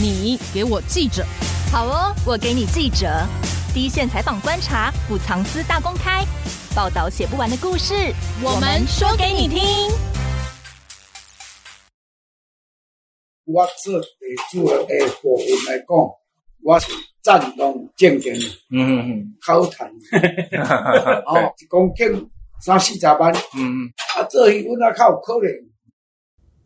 你给我记者。好哦，我给你记者。第一线采访观察，不藏私大公开，报道写不完的故事，我们说给你听。我做地主的部分来讲，我是赞同正经的，嗯嗯嗯，口谈，哦，一公顷三四十万，嗯嗯，啊，这一问啊，较有可能。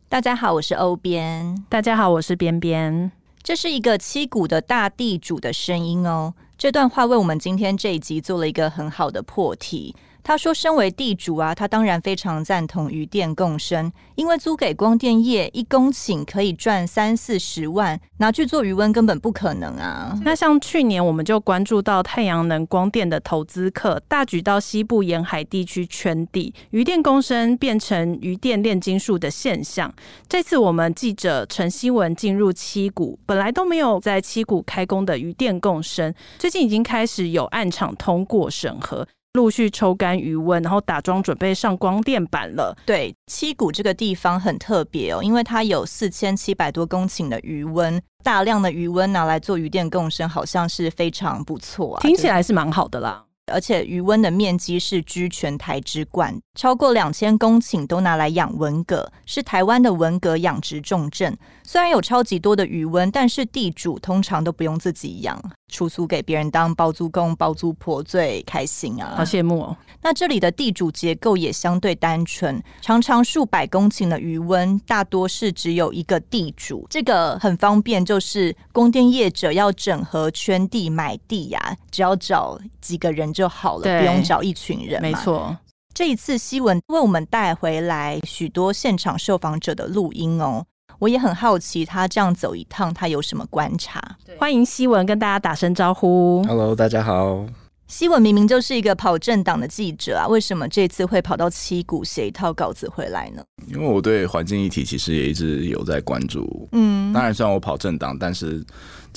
大家好，我是欧边。大家好，我是边边。这是一个七股的大地主的声音哦。这段话为我们今天这一集做了一个很好的破题。他说：“身为地主啊，他当然非常赞同渔电共生，因为租给光电业一公顷可以赚三四十万，拿去做鱼塭根本不可能啊。”那像去年我们就关注到太阳能光电的投资客大举到西部沿海地区圈地，渔电共生变成渔电炼金术的现象。这次我们记者陈希文进入七股，本来都没有在七股开工的渔电共生，最近已经开始有案场通过审核。陆续抽干余温，然后打桩准备上光电板了。对，七股这个地方很特别哦，因为它有四千七百多公顷的余温，大量的余温拿来做余电共生，好像是非常不错啊。听起来是蛮好的啦。而且余温的面积是居全台之冠，超过两千公顷都拿来养文蛤，是台湾的文蛤养殖重镇。虽然有超级多的余温，但是地主通常都不用自己养，出租给别人当包租公、包租婆最开心啊！好羡慕哦。那这里的地主结构也相对单纯，常常数百公顷的余温，大多是只有一个地主。这个很方便，就是供电业者要整合圈地买地呀、啊，只要找几个人就好了，不用找一群人。没错。这一次西文为我们带回来许多现场受访者的录音哦。我也很好奇，他这样走一趟，他有什么观察？欢迎希文跟大家打声招呼。Hello，大家好。希文明明就是一个跑政党的记者啊，为什么这次会跑到七股写一套稿子回来呢？因为我对环境议题其实也一直有在关注。嗯，当然虽然我跑政党，但是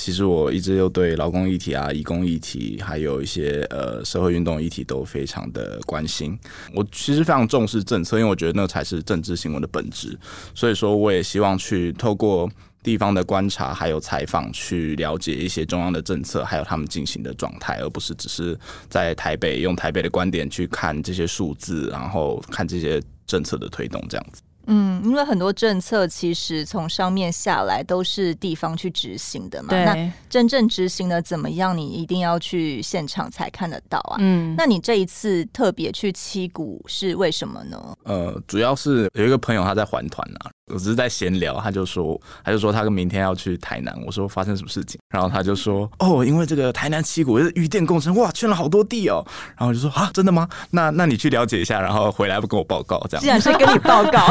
其实我一直又对劳工议题啊、移工议题，还有一些呃社会运动议题都非常的关心。我其实非常重视政策，因为我觉得那才是政治新闻的本质。所以说，我也希望去透过。地方的观察还有采访，去了解一些中央的政策，还有他们进行的状态，而不是只是在台北用台北的观点去看这些数字，然后看这些政策的推动这样子。嗯，因为很多政策其实从上面下来都是地方去执行的嘛。那真正执行的怎么样，你一定要去现场才看得到啊。嗯。那你这一次特别去七股是为什么呢？呃，主要是有一个朋友他在还团啊。我只是在闲聊，他就说，他就说他明天要去台南。我说发生什么事情？然后他就说，哦，因为这个台南七股是渔电共生，哇，圈了好多地哦。然后我就说啊，真的吗？那那你去了解一下，然后回来不跟我报告这样。既然是跟你报告，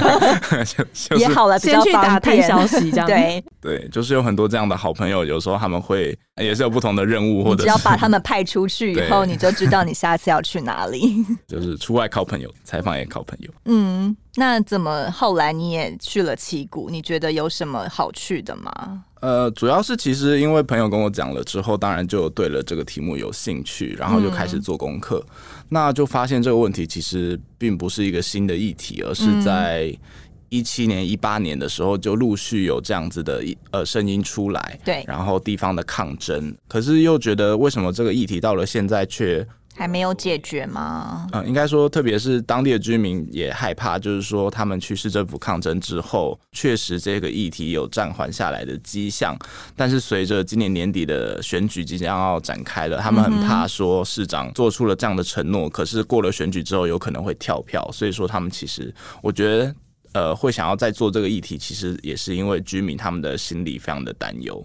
就 就是、也好了，先去打探消息这样。对 对，就是有很多这样的好朋友，有时候他们会也是有不同的任务，或者只要把他们派出去以后，你就知道你下次要去哪里。就是出外靠朋友，采访也靠朋友。嗯。那怎么后来你也去了七股？你觉得有什么好去的吗？呃，主要是其实因为朋友跟我讲了之后，当然就对了这个题目有兴趣，然后就开始做功课。嗯、那就发现这个问题其实并不是一个新的议题，而是在一七年、一八年的时候就陆续有这样子的呃声音出来。对，然后地方的抗争，可是又觉得为什么这个议题到了现在却还没有解决吗？嗯，应该说，特别是当地的居民也害怕，就是说他们去市政府抗争之后，确实这个议题有暂缓下来的迹象。但是随着今年年底的选举即将要展开了，他们很怕说市长做出了这样的承诺，可是过了选举之后有可能会跳票。所以说他们其实，我觉得，呃，会想要再做这个议题，其实也是因为居民他们的心理非常的担忧。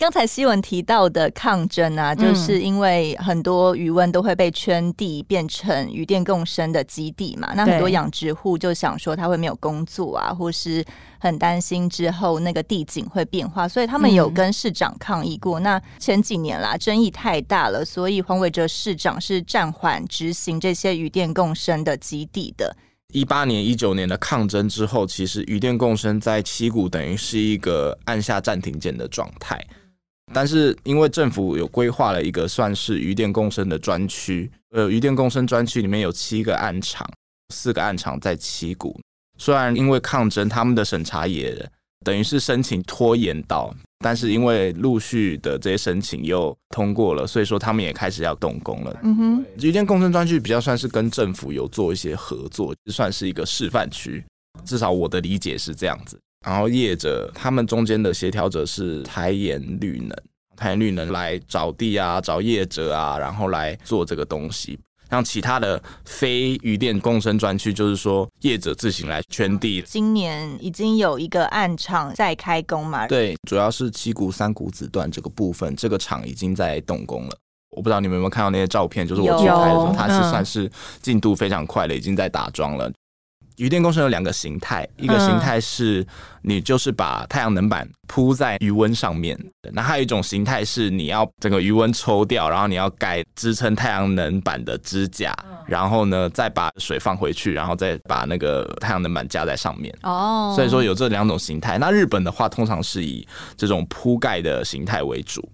刚才希文提到的抗争啊，就是因为很多鱼温都会被圈地变成渔电共生的基地嘛。那很多养殖户就想说他会没有工作啊，或是很担心之后那个地景会变化，所以他们有跟市长抗议过。那前几年啦，争议太大了，所以黄伟哲市长是暂缓执行这些渔电共生的基地的。一八年、一九年的抗争之后，其实渔电共生在七股等于是一个按下暂停键的状态。但是因为政府有规划了一个算是渔电共生的专区，呃，渔电共生专区里面有七个案场，四个案场在七股。虽然因为抗争，他们的审查也等于是申请拖延到，但是因为陆续的这些申请又通过了，所以说他们也开始要动工了。嗯哼，渔电共生专区比较算是跟政府有做一些合作，算是一个示范区，至少我的理解是这样子。然后业者他们中间的协调者是台盐绿能，台盐绿能来找地啊，找业者啊，然后来做这个东西。像其他的非渔电共生专区，就是说业者自行来圈地。今年已经有一个暗场在开工嘛？对，主要是七股三股子段这个部分，这个厂已经在动工了。我不知道你们有没有看到那些照片，就是我去拍的时候，它是算是进度非常快的，已经在打桩了。渔电共生有两个形态，一个形态是你就是把太阳能板铺在鱼温上面，那还有一种形态是你要整个鱼温抽掉，然后你要盖支撑太阳能板的支架，然后呢再把水放回去，然后再把那个太阳能板架在上面。哦，所以说有这两种形态。那日本的话，通常是以这种铺盖的形态为主。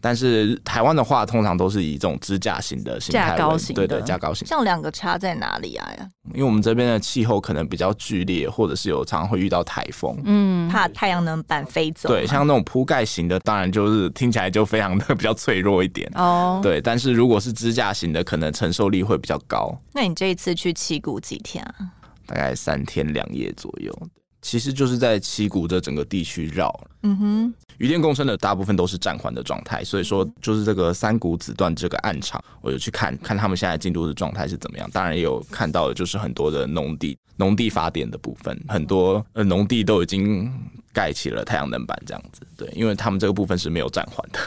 但是台湾的话，通常都是以这种支架型的形态，架高型的，对对，架高型。像两个差在哪里啊？因为我们这边的气候可能比较剧烈，或者是有常常会遇到台风，嗯，怕太阳能板飞走。对，像那种铺盖型的，当然就是听起来就非常的比较脆弱一点哦。对，但是如果是支架型的，可能承受力会比较高。那你这一次去七谷几天啊？大概三天两夜左右。其实就是在七股这整个地区绕，嗯哼，余电共生的大部分都是暂缓的状态，所以说就是这个三股子段这个暗场，我就去看看他们现在进度的状态是怎么样。当然也有看到的就是很多的农地，农地发电的部分，很多呃农地都已经盖起了太阳能板这样子，对，因为他们这个部分是没有暂缓的。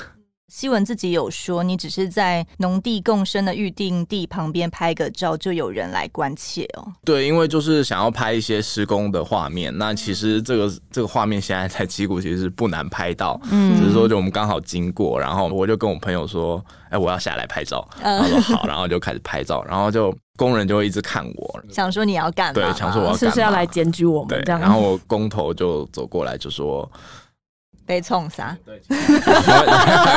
希文自己有说，你只是在农地共生的预定地旁边拍个照，就有人来关切哦。对，因为就是想要拍一些施工的画面。那其实这个这个画面现在在七股其实是不难拍到，嗯，只是说就我们刚好经过，然后我就跟我朋友说，哎，我要下来拍照。他说好，然后就开始拍照，然后就工人就会一直看我，想说你要干嘛？对，想说我要干嘛？是不是要来检举我们这样？然后我工头就走过来就说。被冲杀，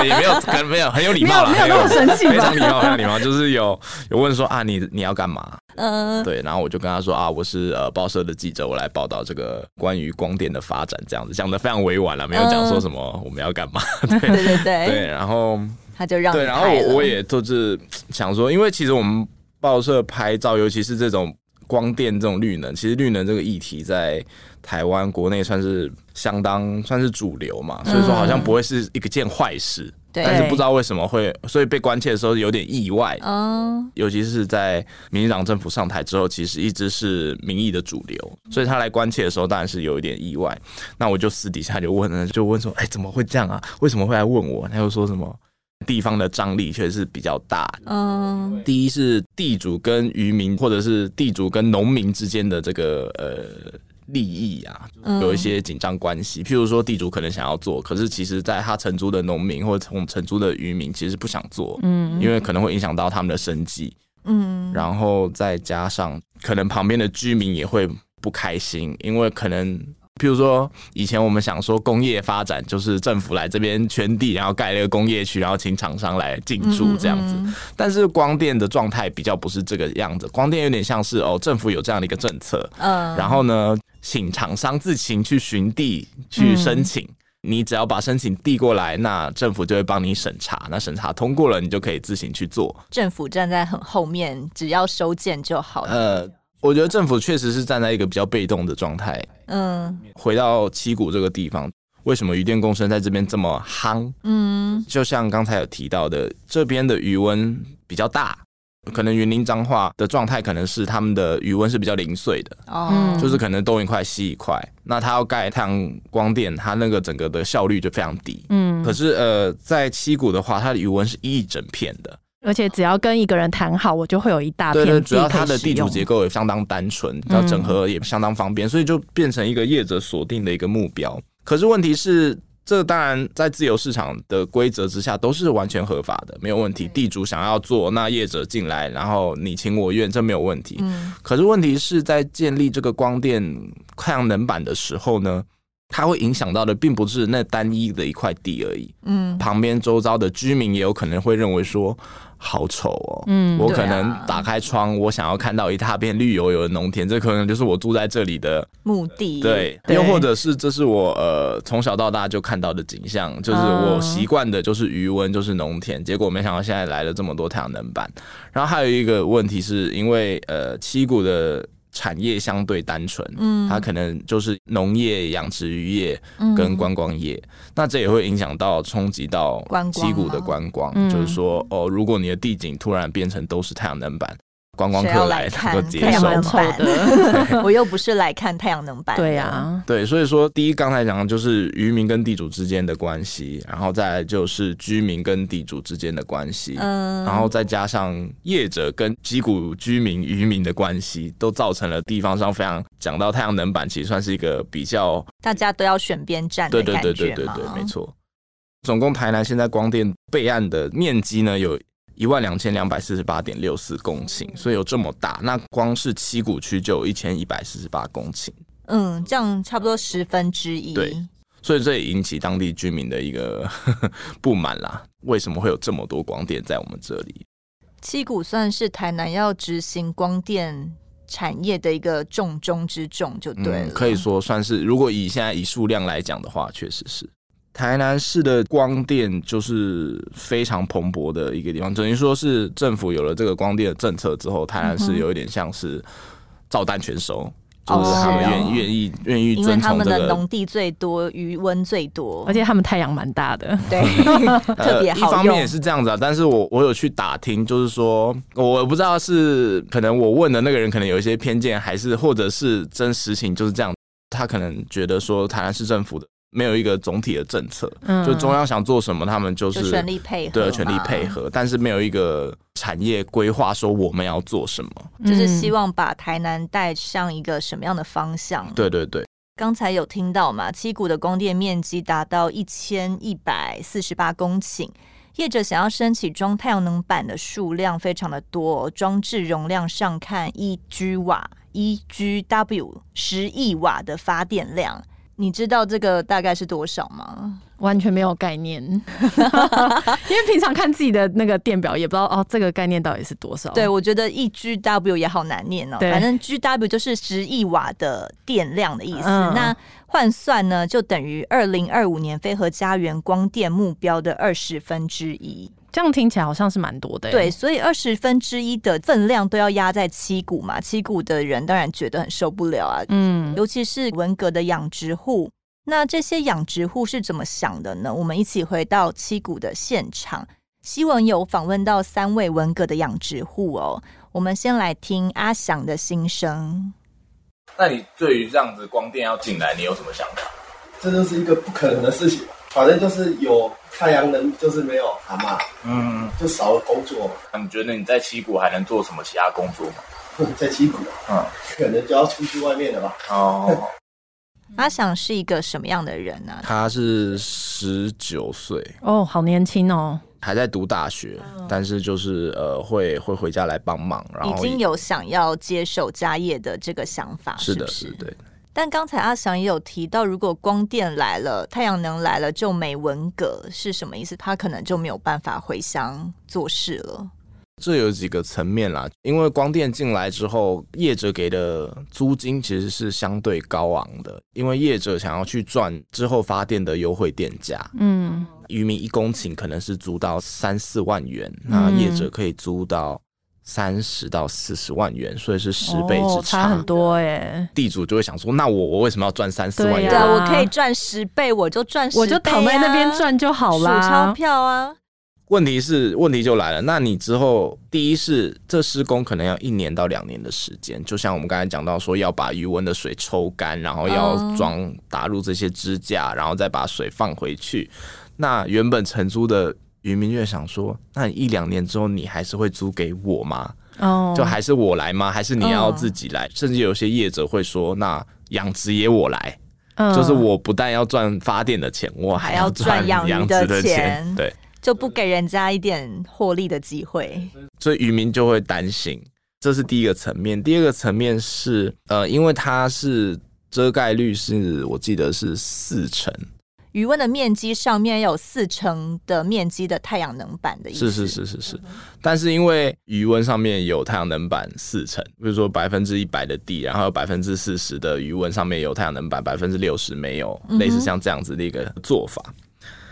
也没有，可能没有很有礼貌了，没有那么生气，非常礼貌，非常礼貌，就是有有问说啊，你你要干嘛？嗯，对，然后我就跟他说啊，我是呃报社的记者，我来报道这个关于光电的发展，这样子讲的非常委婉了，没有讲说什么我们要干嘛，对对对对，然后他就让对，然后我我也就是想说，因为其实我们报社拍照，尤其是这种光电这种绿能，其实绿能这个议题在。台湾国内算是相当算是主流嘛，所以说好像不会是一个件坏事，嗯、但是不知道为什么会，所以被关切的时候有点意外。嗯，尤其是在民进党政府上台之后，其实一直是民意的主流，所以他来关切的时候当然是有一点意外。那我就私底下就问了，就问说，哎，怎么会这样啊？为什么会来问我？他又说什么地方的张力确实是比较大。嗯，第一是地主跟渔民，或者是地主跟农民之间的这个呃。利益啊，有一些紧张关系。嗯、譬如说，地主可能想要做，可是其实在他承租的农民或者承承租的渔民，其实不想做，嗯，因为可能会影响到他们的生计，嗯，然后再加上可能旁边的居民也会不开心，因为可能。譬如说，以前我们想说工业发展，就是政府来这边圈地，然后盖了一个工业区，然后请厂商来进驻这样子。但是光电的状态比较不是这个样子，光电有点像是哦，政府有这样的一个政策，嗯，然后呢，请厂商自行去寻地去申请，你只要把申请递过来，那政府就会帮你审查，那审查通过了，你就可以自行去做。政府站在很后面，只要收件就好了。呃。我觉得政府确实是站在一个比较被动的状态。嗯，回到七股这个地方，为什么渔电共生在这边这么夯？嗯，就像刚才有提到的，这边的余温比较大，可能云林彰化的状态可能是他们的余温是比较零碎的。哦，就是可能东一块西一块，那他要盖太阳光电，它那个整个的效率就非常低。嗯，可是呃，在七股的话，它的余温是一整片的。而且只要跟一个人谈好，我就会有一大。对，主要它的地主结构也相当单纯，然后整合也相当方便，所以就变成一个业者锁定的一个目标。可是问题是，这当然在自由市场的规则之下都是完全合法的，没有问题。地主想要做，那业者进来，然后你情我愿，这没有问题。可是问题是在建立这个光电太阳能板的时候呢，它会影响到的并不是那单一的一块地而已，嗯，旁边周遭的居民也有可能会认为说。好丑哦！嗯，我可能打开窗，我想要看到一大片绿油油的农田，这可能就是我住在这里的目的。对，又或者是这是我呃从小到大就看到的景象，就是我习惯的就是余温，就是农田。结果没想到现在来了这么多太阳能板。然后还有一个问题是因为呃七股的。产业相对单纯，嗯，它可能就是农业、养殖渔业跟观光业，嗯、那这也会影响到冲击到溪谷的观光，观光就是说，哦，如果你的地景突然变成都是太阳能板。观光客来看太阳能板的，我又不是来看太阳能板。对呀，对，所以说第一刚才讲的就是渔民跟地主之间的关系，然后再来就是居民跟地主之间的关系，嗯，然后再加上业者跟基股居民渔民的关系，都造成了地方上非常讲到太阳能板，其实算是一个比较大家都要选边站的感觉。对对对对对对，没错。总共台南现在光电备案的面积呢有。一万两千两百四十八点六四公顷，所以有这么大。那光是七股区就有一千一百四十八公顷，嗯，这样差不多十分之一。对，所以这也引起当地居民的一个 不满啦。为什么会有这么多光电在我们这里？七股算是台南要执行光电产业的一个重中之重，就对了。嗯，可以说算是。如果以现在以数量来讲的话，确实是。台南市的光电就是非常蓬勃的一个地方，等于说是政府有了这个光电的政策之后，台南市有一点像是照单全收，嗯、就是他们愿愿意愿意遵从这个，因为他们的农地最多，余温最多，而且他们太阳蛮大的，对，特别好、呃、一方面也是这样子啊，但是我我有去打听，就是说我不知道是可能我问的那个人可能有一些偏见，还是或者是真实情就是这样，他可能觉得说台南市政府的。没有一个总体的政策，嗯、就中央想做什么，他们就是全力配合，对，全力配合。但是没有一个产业规划，说我们要做什么，就是希望把台南带向一个什么样的方向。对对对，刚才有听到嘛，七股的光电面积达到一千一百四十八公顷，业者想要升起装太阳能板的数量非常的多，装置容量上看一 G 瓦，一 GW 十亿瓦的发电量。你知道这个大概是多少吗？完全没有概念，因为平常看自己的那个电表也不知道哦，这个概念到底是多少？对，我觉得一 GW 也好难念哦。对反正 GW 就是十亿瓦的电量的意思。嗯、那换算呢，就等于二零二五年飞核家园光电目标的二十分之一。这样听起来好像是蛮多的，对，所以二十分之一的分量都要压在七股嘛，七股的人当然觉得很受不了啊，嗯，尤其是文革的养殖户，那这些养殖户是怎么想的呢？我们一起回到七股的现场，希文有访问到三位文革的养殖户哦，我们先来听阿翔的心声。那你对于这样子光电要进来，你有什么想法？这就是一个不可能的事情，反正就是有。太阳能就是没有蛤蟆，嗯，就少了工作。那你觉得你在七股还能做什么其他工作吗？在七股，嗯，可能就要出去外面了吧。哦，阿想是一个什么样的人呢？他是十九岁哦，好年轻哦，还在读大学，但是就是呃，会会回家来帮忙，然后已经有想要接手家业的这个想法，是的，是对。但刚才阿翔也有提到，如果光电来了，太阳能来了，就没文革是什么意思？他可能就没有办法回乡做事了。这有几个层面啦，因为光电进来之后，业者给的租金其实是相对高昂的，因为业者想要去赚之后发电的优惠电价。嗯，渔民一公顷可能是租到三四万元，那业者可以租到。三十到四十万元，所以是十倍之差，哦，差很多哎。地主就会想说，那我我为什么要赚三四万元？对啊，我可以赚十倍，我就赚十倍，啊，我就躺在那边赚就好了，数钞票啊。问题是，问题就来了，那你之后，第一是这施工可能要一年到两年的时间，就像我们刚才讲到说，要把余温的水抽干，然后要装打入这些支架，然后再把水放回去。那原本承租的。渔民就想说：“那你一两年之后，你还是会租给我吗？哦，oh. 就还是我来吗？还是你要自己来？” oh. 甚至有些业者会说：“那养殖也我来，oh. 就是我不但要赚发电的钱，我还要赚养殖的钱，对，就不给人家一点获利的机会。”所以渔民就会担心，这是第一个层面。第二个层面是，呃，因为它是。遮盖率是我记得是四成。鱼塭的面积上面有四成的面积的太阳能板的意思。是是是是是，但是因为余温上面有太阳能板四成，比如说百分之一百的地，然后有百分之四十的余温上面有太阳能板，百分之六十没有，类似像这样子的一个做法。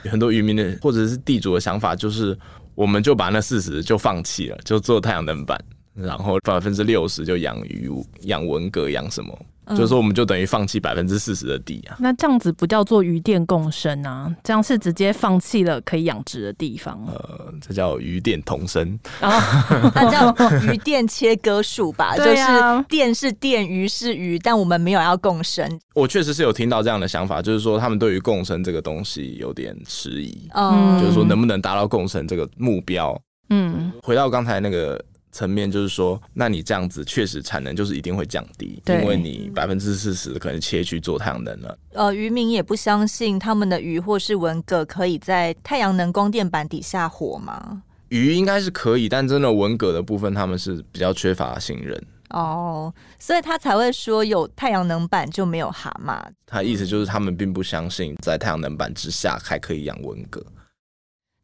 嗯、很多渔民的或者是地主的想法就是，我们就把那四十就放弃了，就做太阳能板，然后百分之六十就养鱼、养文蛤、养什么。嗯、就是说，我们就等于放弃百分之四十的地啊。那这样子不叫做鱼电共生啊？这样是直接放弃了可以养殖的地方。呃，这叫鱼电同生。然后它叫鱼电切割术吧？对啊，就是电是电，鱼是鱼，但我们没有要共生。我确实是有听到这样的想法，就是说他们对于共生这个东西有点迟疑。嗯，就是说能不能达到共生这个目标？嗯，回到刚才那个。层面就是说，那你这样子确实产能就是一定会降低，因为你百分之四十可能切去做太阳能了。呃，渔民也不相信他们的鱼或是文蛤可以在太阳能光电板底下活吗？鱼应该是可以，但真的文蛤的部分，他们是比较缺乏信任。哦，所以他才会说有太阳能板就没有蛤蟆。他意思就是他们并不相信在太阳能板之下还可以养文蛤。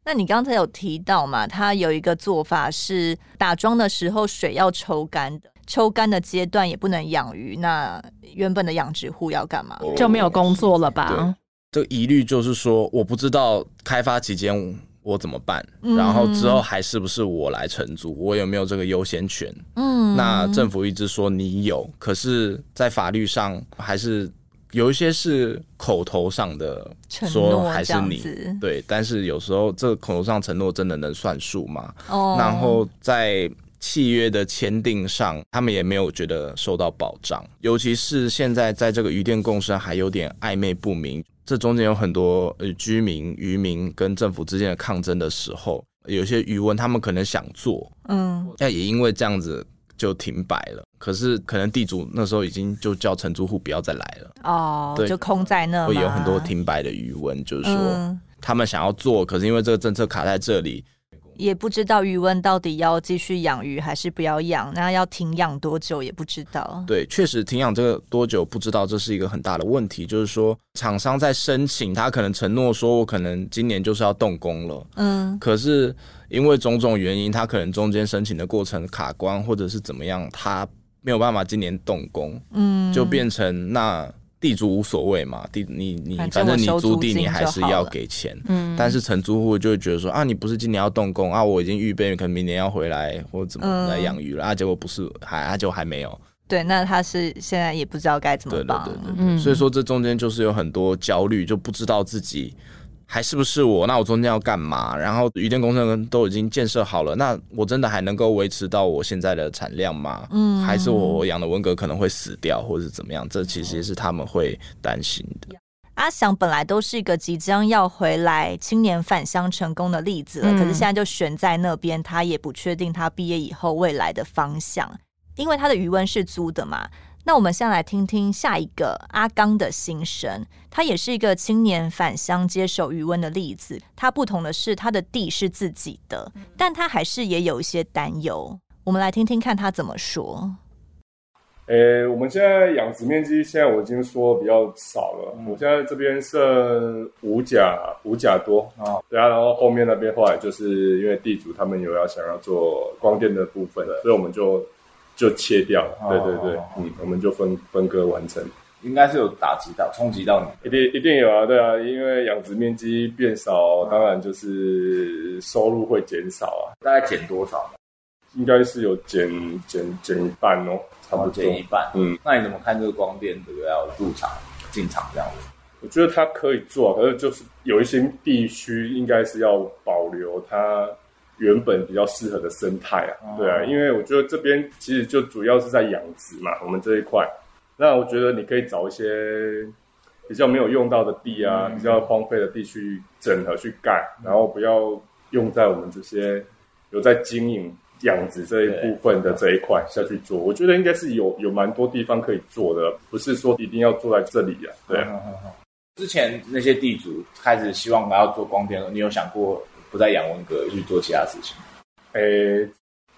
那你刚才有提到嘛？它有一个做法是打桩的时候水要抽干的，抽干的阶段也不能养鱼。那原本的养殖户要干嘛？就没有工作了吧？这个疑虑就是说，我不知道开发期间我怎么办，嗯、然后之后还是不是我来承租？我有没有这个优先权？嗯，那政府一直说你有，可是，在法律上还是。有一些是口头上的说还是你对，但是有时候这个口头上承诺真的能算数吗？哦，然后在契约的签订上，他们也没有觉得受到保障，尤其是现在在这个渔电共生还有点暧昧不明，这中间有很多呃居民、渔民跟政府之间的抗争的时候，有些渔文他们可能想做，嗯，但也因为这样子。就停摆了，可是可能地主那时候已经就叫承租户不要再来了哦，对，就空在那，会有很多停摆的余温，就是说、嗯、他们想要做，可是因为这个政策卡在这里，也不知道余温到底要继续养鱼还是不要养，那要停养多久也不知道。对，确实停养这个多久不知道，这是一个很大的问题。就是说，厂商在申请，他可能承诺说我可能今年就是要动工了，嗯，可是。因为种种原因，他可能中间申请的过程卡关，或者是怎么样，他没有办法今年动工，嗯，就变成那地主无所谓嘛，地你你反正你租地你还是要给钱，嗯，但是承租户就会觉得说啊，你不是今年要动工啊，我已经预备可能明年要回来或者怎么来养鱼了、嗯、啊，结果不是还啊就还没有，对，那他是现在也不知道该怎么办，对对对对，对、嗯，所以说这中间就是有很多焦虑，就不知道自己。还是不是我？那我中间要干嘛？然后渔电工程都已经建设好了，那我真的还能够维持到我现在的产量吗？嗯，还是我养的文蛤可能会死掉，或者是怎么样？这其实也是他们会担心的。阿翔本来都是一个即将要回来青年返乡成功的例子了，嗯，可是现在就悬在那边，他也不确定他毕业以后未来的方向，因为他的余温是租的嘛。那我们先来听听下一个阿刚的心声，他也是一个青年返乡接手余温的例子。他不同的是，他的地是自己的，但他还是也有一些担忧。我们来听听看他怎么说。诶、欸，我们现在养殖面积，现在我已经说比较少了。我现在这边剩五甲五甲多啊，对啊，然后后面那边后来就是因为地主他们有要想要做光电的部分，所以我们就。就切掉了，对对对，嗯，我们就分分割完成，应该是有打击到、冲击到你，一定一定有啊，对啊，因为养殖面积变少，当然就是收入会减少啊，大概减多少？应该是有减减减一半哦，差不多减一半，嗯，那你怎么看这个光电这个要入场进场这样子？我觉得它可以做，可是就是有一些地区应该是要保留它。原本比较适合的生态啊，对啊，因为我觉得这边其实就主要是在养殖嘛，我们这一块。那我觉得你可以找一些比较没有用到的地啊，比较荒废的地去整合去盖，然后不要用在我们这些有在经营养殖这一部分的这一块下去做。我觉得应该是有有蛮多地方可以做的，不是说一定要做在这里啊。对啊，之前那些地主开始希望他要做光电了，你有想过？不再养文革去做其他事情，诶、欸，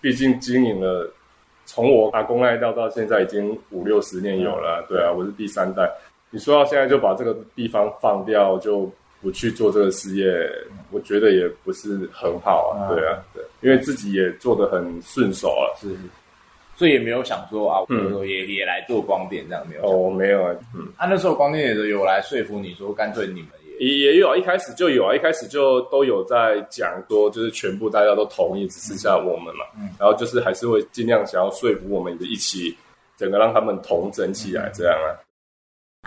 毕竟经营了从我阿公那一代到现在已经五六十年有了，对啊，我是第三代。你说到现在就把这个地方放掉，就不去做这个事业，我觉得也不是很好啊，对啊，对，因为自己也做的很顺手了，是是，所以也没有想说啊，比如说也也来做光电这样没有？哦，没有啊，嗯，他那时候光电也有来说服你说，干脆你们。也也有，一开始就有啊，一开始就都有在讲说，就是全部大家都同意，只剩下我们嘛，嗯，然后就是还是会尽量想要说服我们的一起，整个让他们同整起来，这样啊。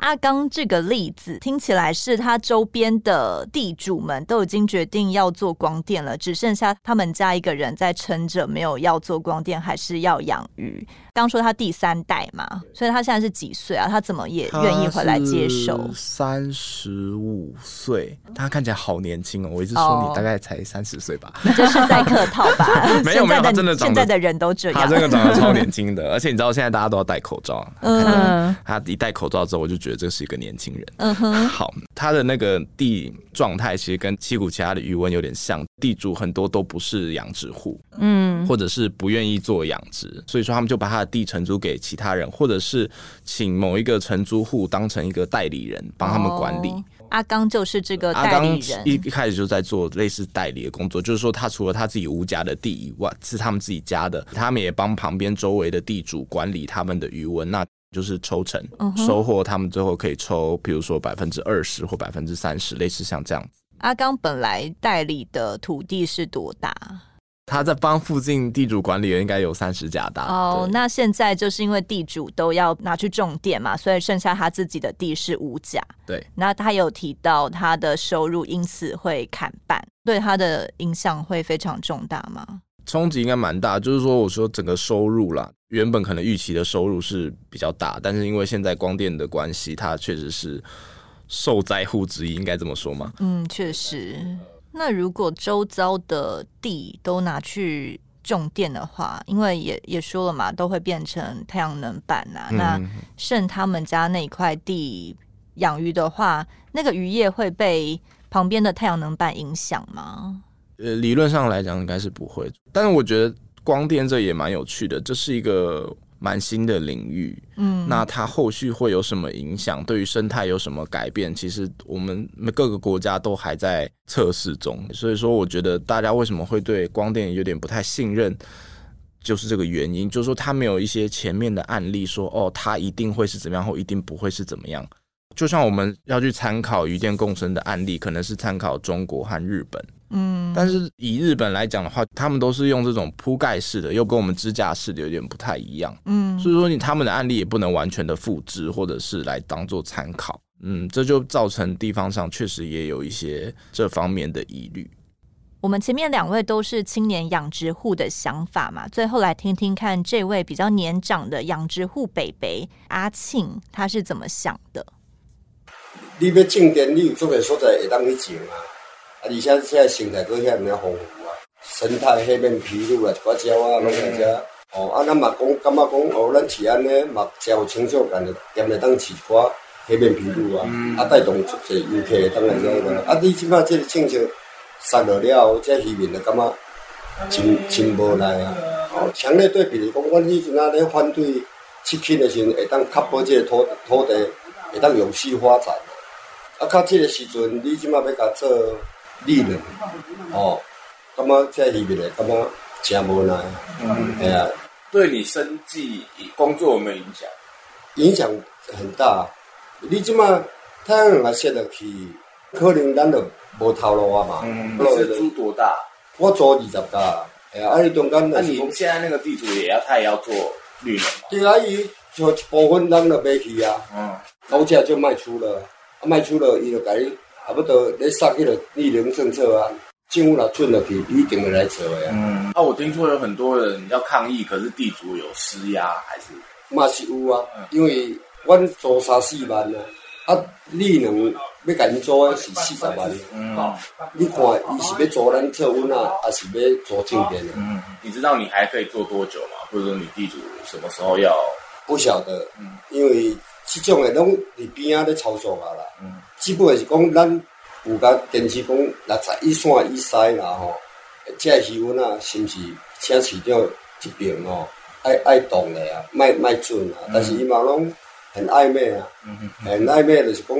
阿刚这个例子听起来是他周边的地主们都已经决定要做光电了，只剩下他们家一个人在撑着，没有要做光电，还是要养鱼。刚说他第三代嘛，所以他现在是几岁啊？他怎么也愿意回来接受？三十五岁，他看起来好年轻哦。我一直说你大概才三十岁吧，你这是在客套吧？没有没有，他真的现在的人都这样，他真的长得超年轻的。而且你知道现在大家都要戴口罩，嗯，他一戴口罩之后，我就觉得这是一个年轻人。嗯哼，好，他的那个地状态其实跟七股其他的渔塭有点像，地主很多都不是养殖户，嗯，或者是不愿意做养殖，所以说他们就把他的地承租给其他人，或者是请某一个承租户当成一个代理人帮他们管理。哦、阿刚就是这个代理人，一一开始就在做类似代理的工作，就是说他除了他自己无家的地以外，是他们自己家的，他们也帮旁边周围的地主管理他们的余温，那就是抽成、嗯、收获，他们最后可以抽，比如说百分之二十或百分之三十，类似像这样子。阿刚本来代理的土地是多大？他在帮附近地主管理的应该有三十甲大哦。那现在就是因为地主都要拿去种电嘛，所以剩下他自己的地是五甲。对，那他有提到他的收入因此会砍半，对他的影响会非常重大吗？冲击应该蛮大，就是说我说整个收入啦，原本可能预期的收入是比较大，但是因为现在光电的关系，它确实是受灾户之一，应该这么说吗？嗯，确实。那如果周遭的地都拿去种电的话，因为也也说了嘛，都会变成太阳能板啊。嗯、那剩他们家那一块地养鱼的话，那个渔业会被旁边的太阳能板影响吗？呃，理论上来讲应该是不会，但是我觉得光电这也蛮有趣的，这是一个。蛮新的领域，嗯，那它后续会有什么影响？对于生态有什么改变？其实我们各个国家都还在测试中，所以说我觉得大家为什么会对光电有点不太信任，就是这个原因，就是说它没有一些前面的案例说，哦，它一定会是怎么样，或一定不会是怎么样。就像我们要去参考渔电共生的案例，可能是参考中国和日本。嗯，但是以日本来讲的话，他们都是用这种铺盖式的，又跟我们支架式的有点不太一样。嗯，所以说你他们的案例也不能完全的复制，或者是来当做参考。嗯，这就造成地方上确实也有一些这方面的疑虑。我们前面两位都是青年养殖户的想法嘛，最后来听听看这位比较年长的养殖户北北阿庆他是怎么想的。你要种电，你有做个所在会当去种啊。而且现在生态搁遐尔丰富啊，生态迄面披露啊，一寡鸟啊，拢在遮。哦，啊，咱嘛讲，感觉讲，哦，咱是安尼，嘛真有成就感的，踮来当饲一寡迄面披露啊，啊，带动出侪游客当来遮个。啊，你即摆即个政策杀落了，这渔民就感觉真真无奈啊。哦，强烈对比来讲，阮以前啊咧反对七轻的时阵，会当确保这个土土地会当永续发展。啊，到这个时阵，你即摆要甲做。利润哦，感觉在里面的，感觉真无奈。嗯，哎呀，对你生计工作有没有影响？影响很大。你即马太阳能啊，设落去，可能咱就无头路啊嘛。嗯，你是租多大？我租二十家。哎呀，啊，你中间，那你现在那个地主也要，他也要做绿能。对啊，伊就一部分咱就卖去啊。嗯，高价就卖出了，啊，卖出了，伊就改。差不多，你杀去了绿能政策啊，政府若准了去，一定会来做呀。嗯，啊，我听说有很多人要抗议，可是地主有施压，还是？嘛是有啊，嗯、因为阮租三四万啊，啊，利能要甲你租的是四十万。嗯，哦、你看，伊是要租咱测温啊，还是要租正电的？嗯，你知道你还可以做多久吗？或者说你地主什么时候要？不晓得，嗯，因为这种的拢伫边仔咧操作啊啦。嗯。只不过是讲，咱有甲电池讲六十一线以西啦吼，即个气温啊，是毋是请市长一边哦？啊，爱爱动的啊，卖卖准啊，但是伊嘛拢很暧昧啊，很暧昧就是讲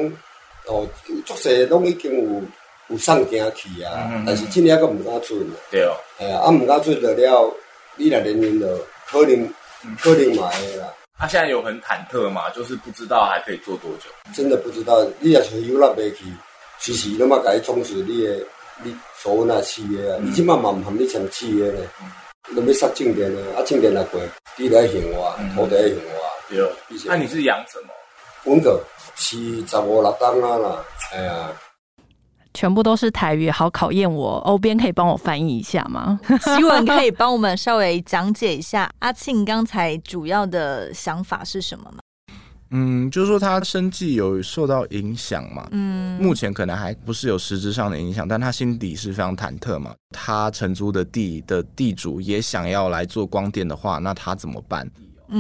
哦，足侪拢已经有有送件去啊，但是今年还阁毋敢准啊。对哦，哎呀，啊毋敢准得了，你若连连的可能可能买的啦。他现在有很忐忑嘛，就是不知道还可以做多久。真的不知道，你也是有那袂去，其实拢嘛甲伊充实你的你所谓那企业啊，你即满嘛唔含你像企业咧。都要杀静电啊，静电来过，地来行哇，土地行哇。对，那你是养什么？温哥是十五六档啊啦，哎呀，全部都是台语，好考验我。欧编可以帮我翻译一下吗？希文可以帮我们稍微讲解一下 阿庆刚才主要的想法是什么吗？嗯，就是说他生计有受到影响嘛，嗯，目前可能还不是有实质上的影响，但他心底是非常忐忑嘛。他承租的地的地主也想要来做光电的话，那他怎么办？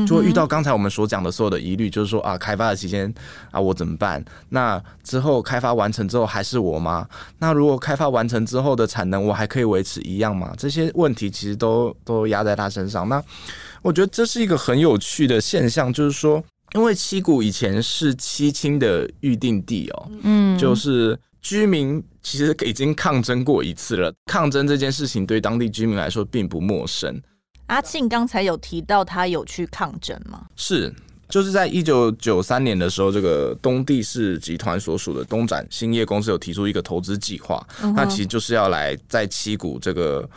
就会遇到刚才我们所讲的所有的疑虑，就是说啊，开发的期间啊，我怎么办？那之后开发完成之后还是我吗？那如果开发完成之后的产能，我还可以维持一样吗？这些问题其实都都压在他身上。那我觉得这是一个很有趣的现象，就是说。因为七股以前是七清的预定地哦，嗯，就是居民其实已经抗争过一次了。抗争这件事情对当地居民来说并不陌生。阿庆刚才有提到他有去抗争吗？是，就是在一九九三年的时候，这个东地市集团所属的东展兴业公司有提出一个投资计划，嗯、那其实就是要来在七股这个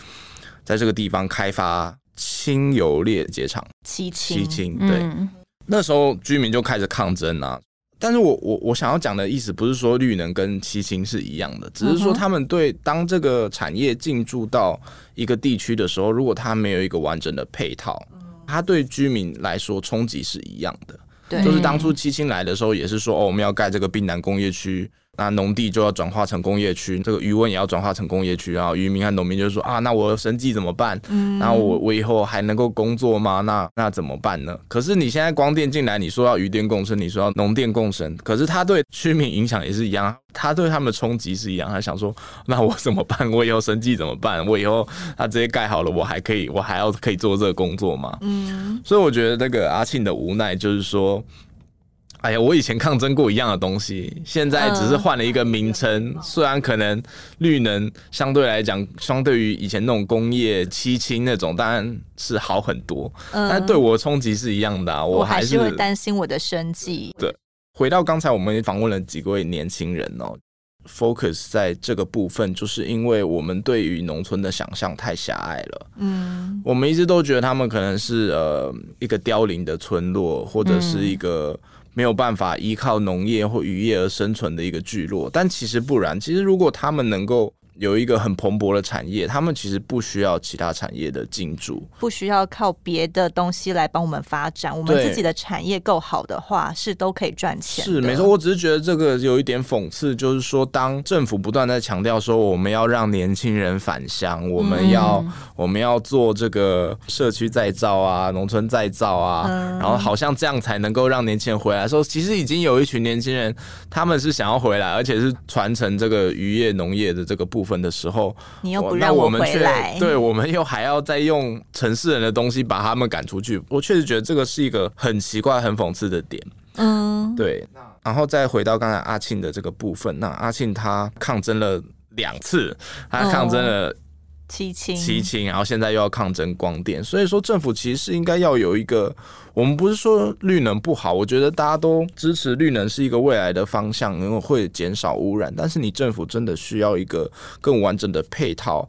在这个地方开发轻油裂解厂。七七轻对。嗯那时候居民就开始抗争啊，但是我我我想要讲的意思不是说绿能跟七星是一样的，只是说他们对当这个产业进驻到一个地区的时候，如果它没有一个完整的配套，它对居民来说冲击是一样的。对，就是当初七星来的时候，也是说哦，我们要盖这个滨南工业区。那农地就要转化成工业区，这个渔温也要转化成工业区，然后渔民和农民就说啊，那我的生计怎么办？嗯，然后我我以后还能够工作吗？那那怎么办呢？可是你现在光电进来，你说要渔电共生，你说要农电共生，可是他对居民影响也是一样，他对他们的冲击是一样。他想说，那我怎么办？我以后生计怎么办？我以后他直接盖好了，我还可以，我还要可以做这个工作吗？嗯，所以我觉得那个阿庆的无奈就是说。哎呀，我以前抗争过一样的东西，现在只是换了一个名称。嗯、虽然可能绿能相对来讲，相对于以前那种工业七轻那种，当然是好很多。嗯、但对我的冲击是一样的、啊，我还是，我还是会担心我的生计。对，回到刚才我们访问了几位年轻人哦，focus 在这个部分，就是因为我们对于农村的想象太狭隘了。嗯，我们一直都觉得他们可能是呃一个凋零的村落，或者是一个。没有办法依靠农业或渔业而生存的一个聚落，但其实不然。其实如果他们能够。有一个很蓬勃的产业，他们其实不需要其他产业的进驻，不需要靠别的东西来帮我们发展。我们自己的产业够好的话，是都可以赚钱。是没错，我只是觉得这个有一点讽刺，就是说，当政府不断在强调说我们要让年轻人返乡，我们要、嗯、我们要做这个社区再造啊、农村再造啊，嗯、然后好像这样才能够让年轻人回来。说其实已经有一群年轻人，他们是想要回来，而且是传承这个渔业、农业的这个部分。分的时候，你又不让我回来，对，我们又还要再用城市人的东西把他们赶出去。我确实觉得这个是一个很奇怪、很讽刺的点。嗯，对。然后再回到刚才阿庆的这个部分，那阿庆他抗争了两次，他抗争了七轻七，然后现在又要抗争光电，所以说政府其实应该要有一个。我们不是说绿能不好，我觉得大家都支持绿能是一个未来的方向，因为会减少污染。但是你政府真的需要一个更完整的配套，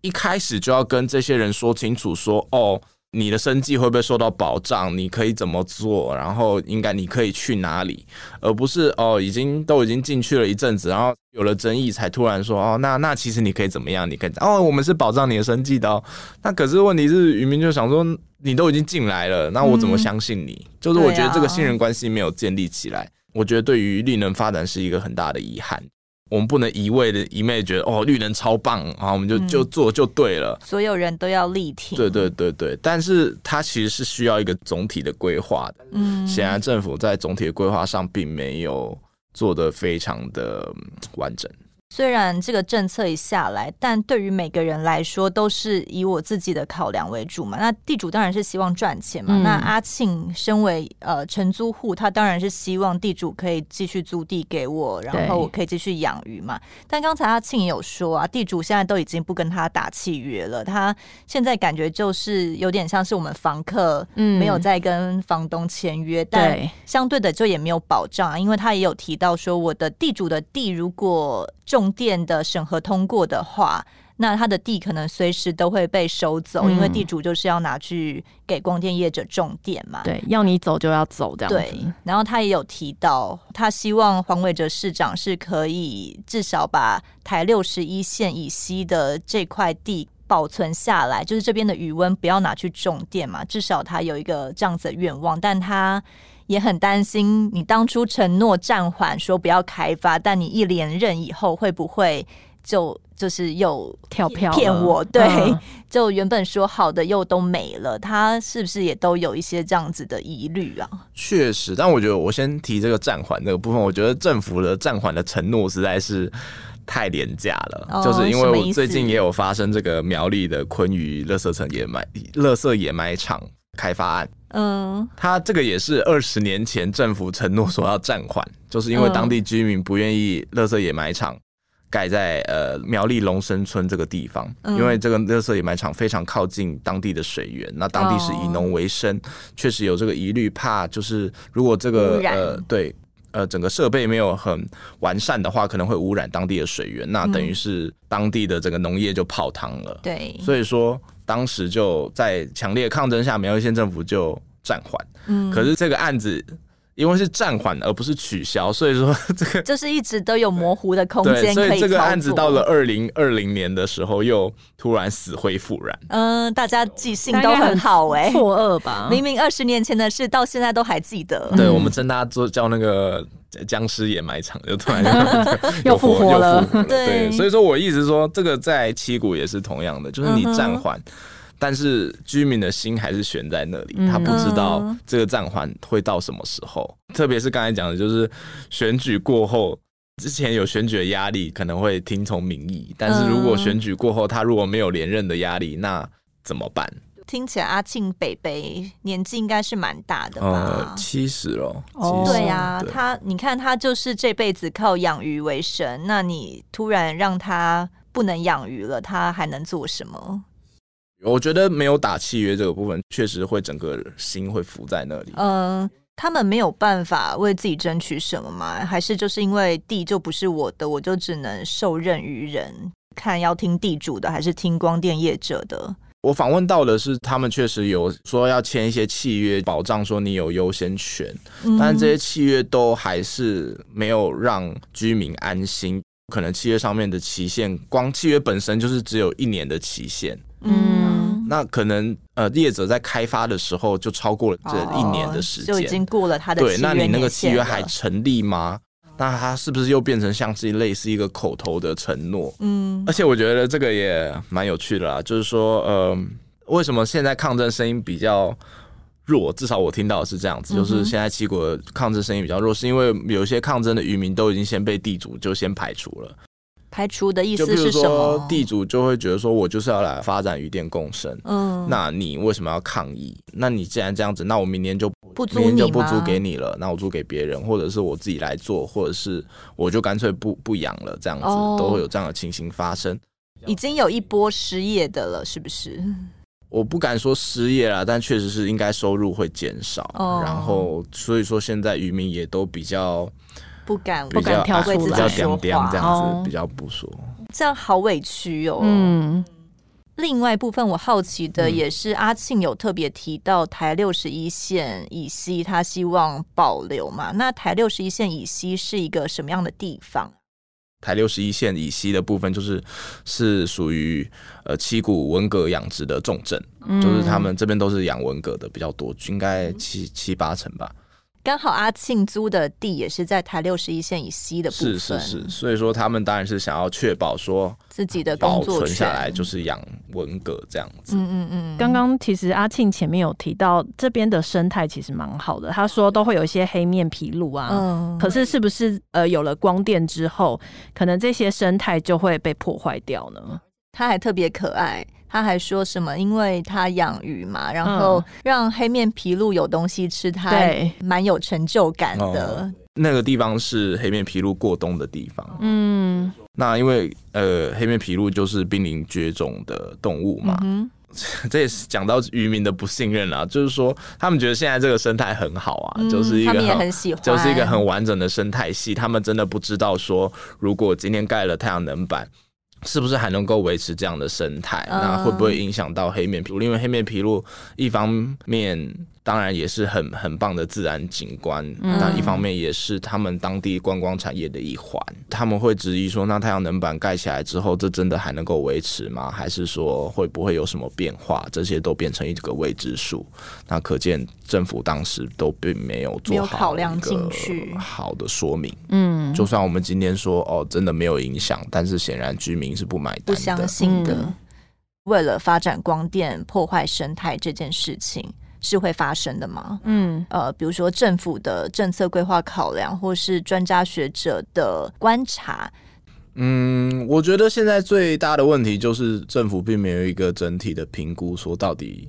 一开始就要跟这些人说清楚，说哦。你的生计会不会受到保障？你可以怎么做？然后应该你可以去哪里？而不是哦，已经都已经进去了一阵子，然后有了争议才突然说哦，那那其实你可以怎么样？你可以哦，我们是保障你的生计的哦。那可是问题是，渔民就想说，你都已经进来了，那我怎么相信你？嗯，就是我觉得这个信任关系没有建立起来，我觉得对于绿能发展是一个很大的遗憾。我们不能一味的一昧觉得哦，绿能超棒，啊我们就就做就对了。所有人都要力挺。对对对对，但是它其实是需要一个总体的规划的。嗯，显然政府在总体的规划上并没有做得非常的完整。虽然这个政策一下来，但对于每个人来说，都是以我自己的考量为主嘛。那地主当然是希望赚钱嘛。嗯、那阿庆身为呃承租户，他当然是希望地主可以继续租地给我，然后我可以继续养鱼嘛。但刚才阿庆也有说啊，地主现在都已经不跟他打契约了，他现在感觉就是有点像是我们房客，没有在跟房东签约，嗯、但相对的就也没有保障啊，因为他也有提到说，我的地主的地如果种电的审核通过的话，那他的地可能随时都会被收走，嗯、因为地主就是要拿去给光电业者种电嘛。对，要你走就要走这样子。对，然后他也有提到，他希望黄伟哲市长是可以至少把台六十一线以西的这块地保存下来，就是这边的余温不要拿去种电嘛，至少他有一个这样子的愿望，但他。也很担心，你当初承诺暂缓说不要开发，但你一连任以后会不会就就是又跳票骗我？对，嗯、就原本说好的又都没了，他是不是也都有一些这样子的疑虑啊？确实，但我觉得我先提这个暂缓这个部分，我觉得政府的暂缓的承诺实在是太廉价了，哦、就是因为我最近也有发生这个苗栗的昆鱼垃圾城掩埋垃圾掩埋场开发案。嗯，他这个也是二十年前政府承诺说要暂缓，就是因为当地居民不愿意垃圾掩埋场盖在呃苗栗龙生村这个地方，因为这个垃圾掩埋场非常靠近当地的水源，那当地是以农为生，确实有这个疑虑，怕就是如果这个呃对呃整个设备没有很完善的话，可能会污染当地的水源，那等于是当地的整个农业就泡汤了。对，所以说。当时就在强烈抗争下，苗栗县政府就暂缓。嗯，可是这个案子因为是暂缓而不是取消，所以说 这个就是一直都有模糊的空间。所以这个案子到了二零二零年的时候，又突然死灰复燃。嗯，大家记性都很好哎、欸，错愕吧？明明二十年前的事，到现在都还记得。对，我们政大做叫那个。僵尸掩埋场就突然 又复活了，对，所以说我一直说，这个在七股也是同样的，就是你暂缓，但是居民的心还是悬在那里，他不知道这个暂缓会到什么时候。特别是刚才讲的，就是选举过后，之前有选举的压力，可能会听从民意，但是如果选举过后，他如果没有连任的压力，那怎么办？听起来阿庆北北年纪应该是蛮大的吧？七十了。哦，对呀，他你看他就是这辈子靠养鱼为生，那你突然让他不能养鱼了，他还能做什么？我觉得没有打契约这个部分，确实会整个心会浮在那里。嗯，他们没有办法为自己争取什么吗？还是就是因为地就不是我的，我就只能受任于人？看要听地主的，还是听光电业者的？我访问到的是，他们确实有说要签一些契约，保障说你有优先权，但这些契约都还是没有让居民安心。可能契约上面的期限，光契约本身就是只有一年的期限。嗯，那可能呃，业者在开发的时候就超过了这一年的时间，就已经过了他的。对，那你那个契约还成立吗？那他是不是又变成像是类似一个口头的承诺？嗯，而且我觉得这个也蛮有趣的啦，就是说，呃，为什么现在抗争声音比较弱？至少我听到的是这样子，就是现在七国抗争声音比较弱，是因为有些抗争的渔民都已经先被地主就先排除了。排除的意思是什么？地主就会觉得说，我就是要来发展渔电共生。嗯，那你为什么要抗议？那你既然这样子，那我明年就不租，明年就不租给你了。那我租给别人，或者是我自己来做，或者是我就干脆不不养了。这样子、哦、都会有这样的情形发生。已经有一波失业的了，是不是？我不敢说失业了，但确实是应该收入会减少。哦、然后所以说现在渔民也都比较。不敢不敢跳出来说话，这样子比较不说，这样好委屈哦。嗯，另外部分我好奇的也是，阿庆有特别提到台六十一线以西，他希望保留嘛？那台六十一线以西是一个什么样的地方？台六十一线以西的部分就是是属于呃七股文革养殖的重镇，嗯、就是他们这边都是养文革的比较多，应该七七八成吧。刚好阿庆租的地也是在台六十一线以西的部分，是是是，所以说他们当然是想要确保说自己的工作存下来，就是养文革这样子。嗯嗯嗯。刚刚其实阿庆前面有提到这边的生态其实蛮好的，他说都会有一些黑面琵鹭啊，嗯，可是是不是呃有了光电之后，可能这些生态就会被破坏掉呢？他还特别可爱。他还说什么？因为他养鱼嘛，然后让黑面琵鹭有东西吃，他蛮有成就感的。哦，那个地方是黑面琵鹭过冬的地方。嗯，那因为呃，黑面琵鹭就是濒临绝种的动物嘛。嗯，这也是讲到渔民的不信任啊，就是说他们觉得现在这个生态很好啊，嗯，就是一个很喜欢，就是一个很完整的生态系。他们真的不知道说，如果今天盖了太阳能板。是不是还能够维持这样的生态？那会不会影响到黑面琵鹭？因为黑面琵鹭一方面。当然也是很很棒的自然景观，那、嗯、一方面也是他们当地观光产业的一环。他们会质疑说，那太阳能板盖起来之后，这真的还能够维持吗？还是说会不会有什么变化？这些都变成一个未知数。那可见政府当时都并没有做好考量进去好的说明。嗯，就算我们今天说哦，真的没有影响，但是显然居民是不买单的，不相信的。嗯、为了发展光电破坏生态这件事情。是会发生的吗？嗯，呃，比如说政府的政策规划考量，或是专家学者的观察。嗯，我觉得现在最大的问题就是政府并没有一个整体的评估，说到底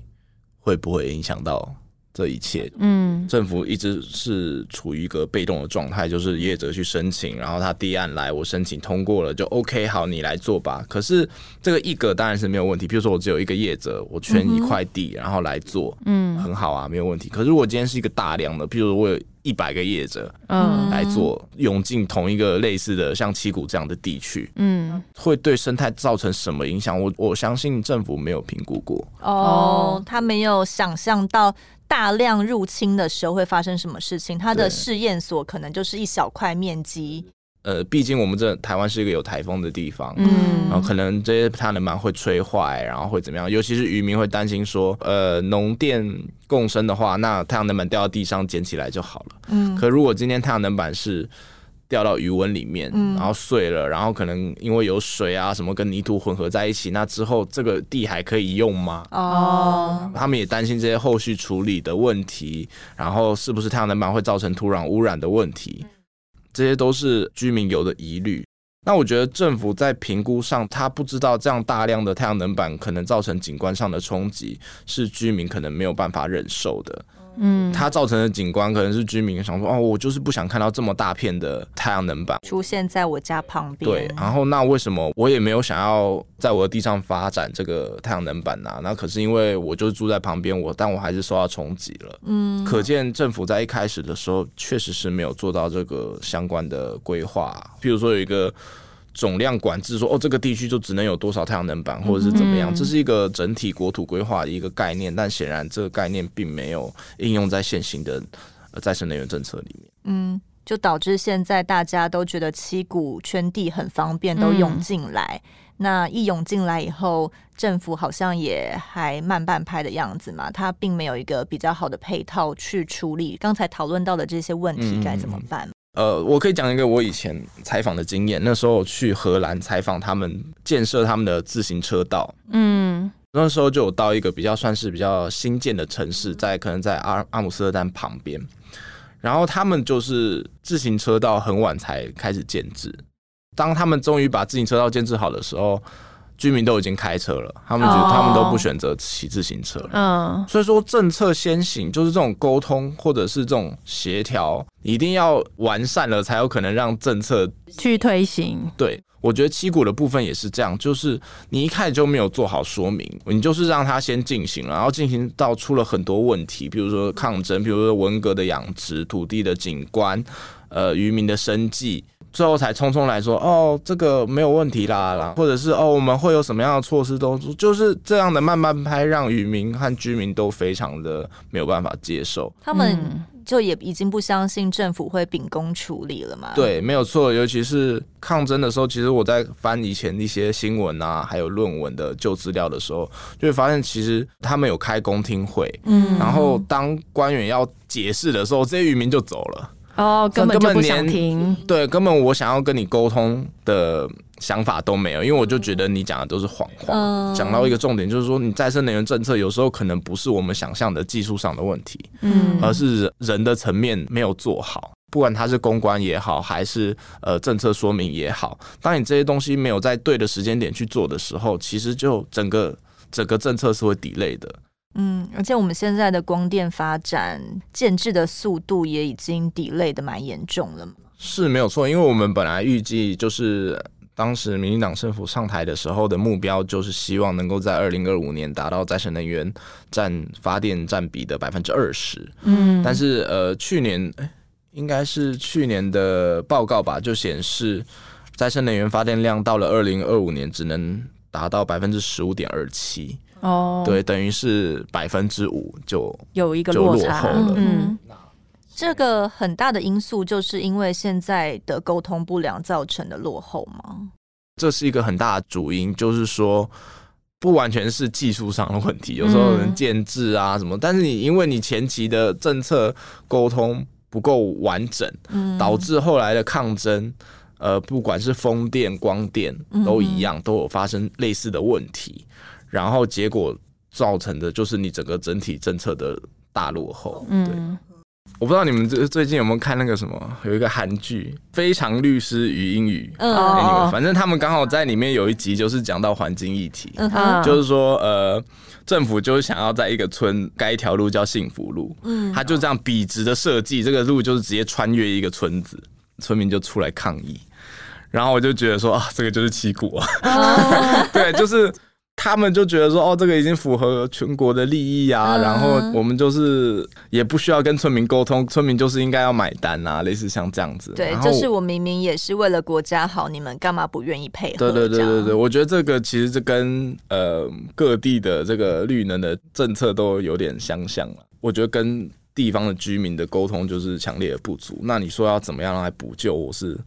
会不会影响到。这一切，嗯，政府一直是处于一个被动的状态，就是业者去申请，然后他递案来，我申请通过了就 OK，好，你来做吧。可是这个一个当然是没有问题，比如说我只有一个业者，我圈一块地，然后来做，嗯，很好啊，没有问题。可是如果今天是一个大量的，比如说我有一百个业者，嗯，来做，涌进同一个类似的像七股这样的地区，嗯，会对生态造成什么影响？我我相信政府没有评估过，哦，他没有想象到。大量入侵的时候会发生什么事情？它的试验所可能就是一小块面积。呃，毕竟我们这台湾是一个有台风的地方，嗯，然后可能这些太阳能板会吹坏，然后会怎么样？尤其是渔民会担心说，呃，农电共生的话，那太阳能板掉到地上捡起来就好了。嗯，可如果今天太阳能板是掉到余温里面，然后碎了，然后可能因为有水啊什么跟泥土混合在一起，那之后这个地还可以用吗？哦，他们也担心这些后续处理的问题，然后是不是太阳能板会造成土壤污染的问题，这些都是居民有的疑虑。那我觉得政府在评估上，他不知道这样大量的太阳能板可能造成景观上的冲击，是居民可能没有办法忍受的。嗯，它造成的景观可能是居民想说，哦，我就是不想看到这么大片的太阳能板出现在我家旁边。对，然后那为什么我也没有想要在我的地上发展这个太阳能板呢？那可是因为我就是住在旁边，我但我还是受到冲击了。嗯，可见政府在一开始的时候确实是没有做到这个相关的规划，譬如说有一个。总量管制说哦，这个地区就只能有多少太阳能板，或者是怎么样？这是一个整体国土规划的一个概念，但显然这个概念并没有应用在现行的再生能源政策里面。嗯，就导致现在大家都觉得七股圈地很方便，都涌进来。嗯、那一涌进来以后，政府好像也还慢半拍的样子嘛，它并没有一个比较好的配套去处理刚才讨论到的这些问题，该怎么办？嗯呃，我可以讲一个我以前采访的经验。那时候我去荷兰采访他们建设他们的自行车道，嗯，那时候就有到一个比较算是比较新建的城市，在可能在阿阿姆斯特丹旁边，然后他们就是自行车道很晚才开始建制。当他们终于把自行车道建制好的时候，居民都已经开车了，他们觉得他们都不选择骑自行车了。嗯，所以说政策先行，就是这种沟通或者是这种协调，一定要完善了，才有可能让政策去推行。对，我觉得七股的部分也是这样，就是你一开始就没有做好说明，你就是让它先进行了，然后进行到出了很多问题，比如说抗争，比如说文革的养殖、土地的景观、呃渔民的生计。最后才匆匆来说，哦，这个没有问题啦啦，或者是哦，我们会有什么样的措施都就是这样的慢慢拍，让渔民和居民都非常的没有办法接受。他们就也已经不相信政府会秉公处理了嘛？对，没有错。尤其是抗争的时候，其实我在翻以前一些新闻啊，还有论文的旧资料的时候，就会发现其实他们有开公听会，嗯，然后当官员要解释的时候，这些渔民就走了。哦，根本就不想听。对，根本我想要跟你沟通的想法都没有，因为我就觉得你讲的都是谎话。讲、嗯、到一个重点，就是说你再生能源政策有时候可能不是我们想象的技术上的问题，嗯，而是人的层面没有做好。不管它是公关也好，还是呃政策说明也好，当你这些东西没有在对的时间点去做的时候，其实就整个整个政策是会 delay 的。嗯，而且我们现在的光电发展建制的速度也已经 delay 的蛮严重了。是没有错，因为我们本来预计就是当时民进党政府上台的时候的目标，就是希望能够在二零二五年达到再生能源占发电占比的百分之二十。嗯，但是呃，去年应该是去年的报告吧，就显示再生能源发电量到了二零二五年只能达到百分之十五点二七。哦，对，等于是百分之五就有一个落差。了。嗯，这个很大的因素就是因为现在的沟通不良造成的落后吗？这是一个很大的主因，就是说不完全是技术上的问题，有时候人建制啊什么，但是你因为你前期的政策沟通不够完整，导致后来的抗争，呃，不管是风电、光电都一样，都有发生类似的问题。然后结果造成的就是你整个整体政策的大落后。对，嗯、我不知道你们最最近有没有看那个什么，有一个韩剧《非常律师与英语》。嗯，欸、反正他们刚好在里面有一集就是讲到环境议题，嗯、就是说呃，政府就是想要在一个村盖一条路叫幸福路，嗯，他就这样笔直的设计，这个路就是直接穿越一个村子，村民就出来抗议，然后我就觉得说啊，这个就是七股啊，哦、对，就是。他们就觉得说，哦，这个已经符合全国的利益啊，嗯、然后我们就是也不需要跟村民沟通，村民就是应该要买单啊，类似像这样子。对，就是我明明也是为了国家好，你们干嘛不愿意配合？对对对对对，我觉得这个其实这跟呃各地的这个绿能的政策都有点相像了。我觉得跟地方的居民的沟通就是强烈的不足。那你说要怎么样来补救？我是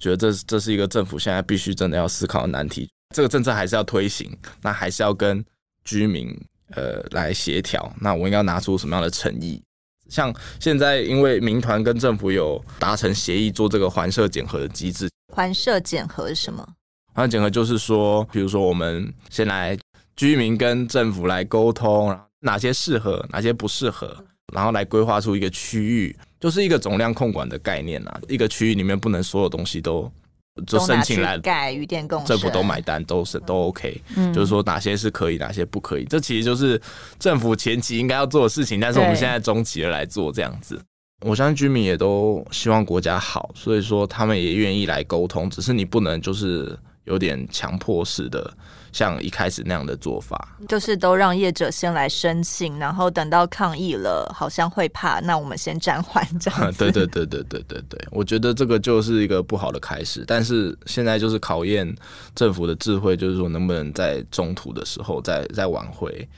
觉得这这是一个政府现在必须真的要思考的难题。这个政策还是要推行，那还是要跟居民呃来协调。那我应该拿出什么样的诚意？像现在，因为民团跟政府有达成协议，做这个环社检核的机制。环社检核是什么？环社检核就是说，比如说我们先来居民跟政府来沟通，哪些适合，哪些不适合，然后来规划出一个区域，就是一个总量控管的概念啊。一个区域里面不能所有东西都。就申请来盖渔电共，政府都买单，都是都 OK，嗯，就是说哪些是可以，哪些不可以，这其实就是政府前期应该要做的事情，但是我们现在中期的来做这样子。我相信居民也都希望国家好，所以说他们也愿意来沟通，只是你不能就是有点强迫式的。像一开始那样的做法，就是都让业者先来申请，然后等到抗议了，好像会怕，那我们先暂缓这样。对对对对对对对，我觉得这个就是一个不好的开始。但是现在就是考验政府的智慧，就是说能不能在中途的时候再再挽回。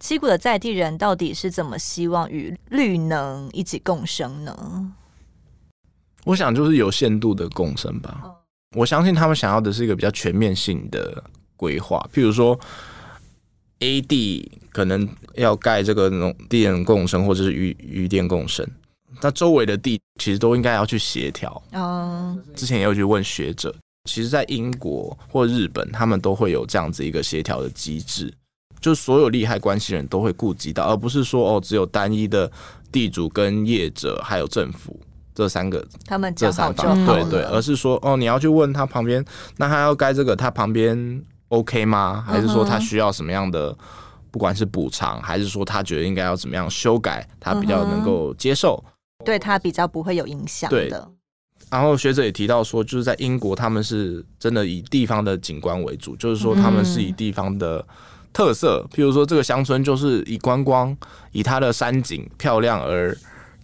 七股的在地人到底是怎么希望与绿能一起共生呢？我想就是有限度的共生吧。哦、我相信他们想要的是一个比较全面性的。规划，譬如说，A 地可能要盖这个农电共生，或者是渔渔电共生，那周围的地其实都应该要去协调。哦，之前也有去问学者，其实，在英国或日本，他们都会有这样子一个协调的机制，就是所有利害关系人都会顾及到，而不是说哦，只有单一的地主跟业者还有政府这三个，他们这三方。对对，而是说哦，你要去问他旁边，那他要盖这个，他旁边。OK 吗？还是说他需要什么样的，不管是补偿，还是说他觉得应该要怎么样修改，他比较能够接受，对他比较不会有影响的。然后学者也提到说，就是在英国，他们是真的以地方的景观为主，就是说他们是以地方的特色，譬如说这个乡村就是以观光、以它的山景漂亮而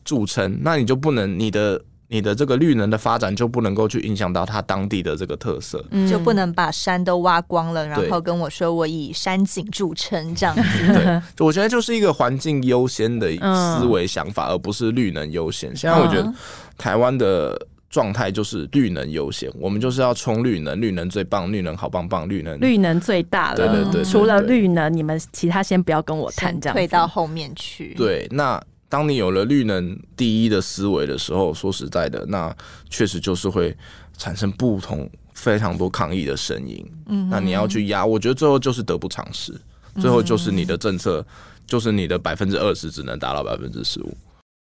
著称，那你就不能你的你的这个绿能的发展就不能够去影响到它当地的这个特色，嗯、就不能把山都挖光了，然后跟我说我以山景著称这样子。对，我觉得就是一个环境优先的思维想法，嗯、而不是绿能优先。现在我觉得台湾的状态就是绿能优先，我们就是要冲绿能，绿能最棒，绿能好棒棒，绿能绿能最大了。对对对，对，对对对，除了绿能，你们其他先不要跟我谈，这样退到后面去。对，那。当你有了绿能第一的思维的时候，说实在的，那确实就是会产生不同非常多抗议的声音。嗯，那你要去压，我觉得最后就是得不偿失，最后就是你的政策，就是你的百分之二十只能达到百分之十五。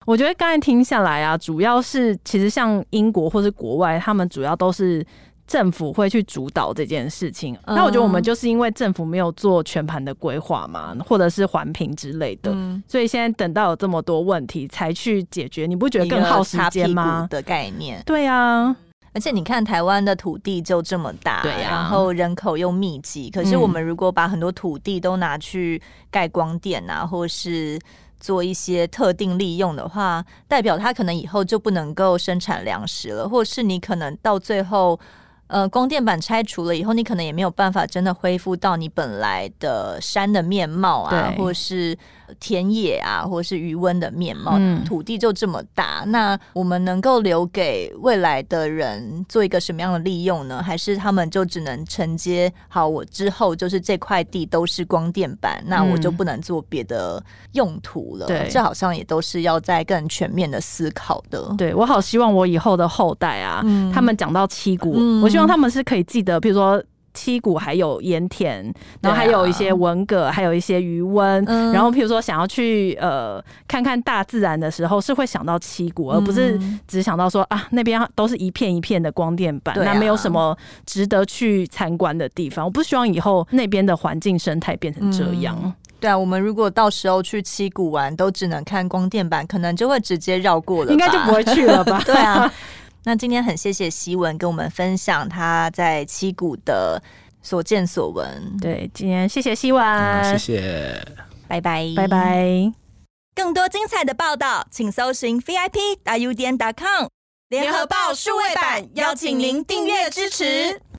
我觉得刚才听下来啊，主要是其实像英国或是国外，他们主要都是。政府会去主导这件事情，嗯、那我觉得我们就是因为政府没有做全盘的规划嘛，或者是环评之类的，嗯、所以现在等到有这么多问题才去解决，你不觉得更耗时间吗？的概念，对啊，而且你看台湾的土地就这么大，对啊，然后人口又密集，可是我们如果把很多土地都拿去盖光电啊，或是做一些特定利用的话，代表它可能以后就不能够生产粮食了，或是你可能到最后。呃，光电板拆除了以后，你可能也没有办法真的恢复到你本来的山的面貌啊，或是田野啊，或是余温的面貌。嗯，土地就这么大，那我们能够留给未来的人做一个什么样的利用呢？还是他们就只能承接？好，我之后就是这块地都是光电板，那我就不能做别的用途了。对，嗯，这好像也都是要在更全面的思考的。对，我好希望我以后的后代啊，嗯，他们讲到七股，嗯，我。希望他们是可以记得，比如说七股还有盐田，然后还有一些文蛤，还有一些余温。嗯、然后，譬如说想要去呃看看大自然的时候，是会想到七股，而不是只想到说啊那边都是一片一片的光电板，那没有什么值得去参观的地方。我不希望以后那边的环境生态变成这样。嗯、对啊，我们如果到时候去七谷玩，都只能看光电板，可能就会直接绕过了，应该就不会去了吧？对啊。那今天很谢谢希文跟我们分享他在七股的所见所闻。对，今天谢谢希文，嗯，谢谢，拜拜，拜拜。更多精彩的报道，请搜寻 VIP 大 U 点 com 联合报数位版，邀请您订阅支持。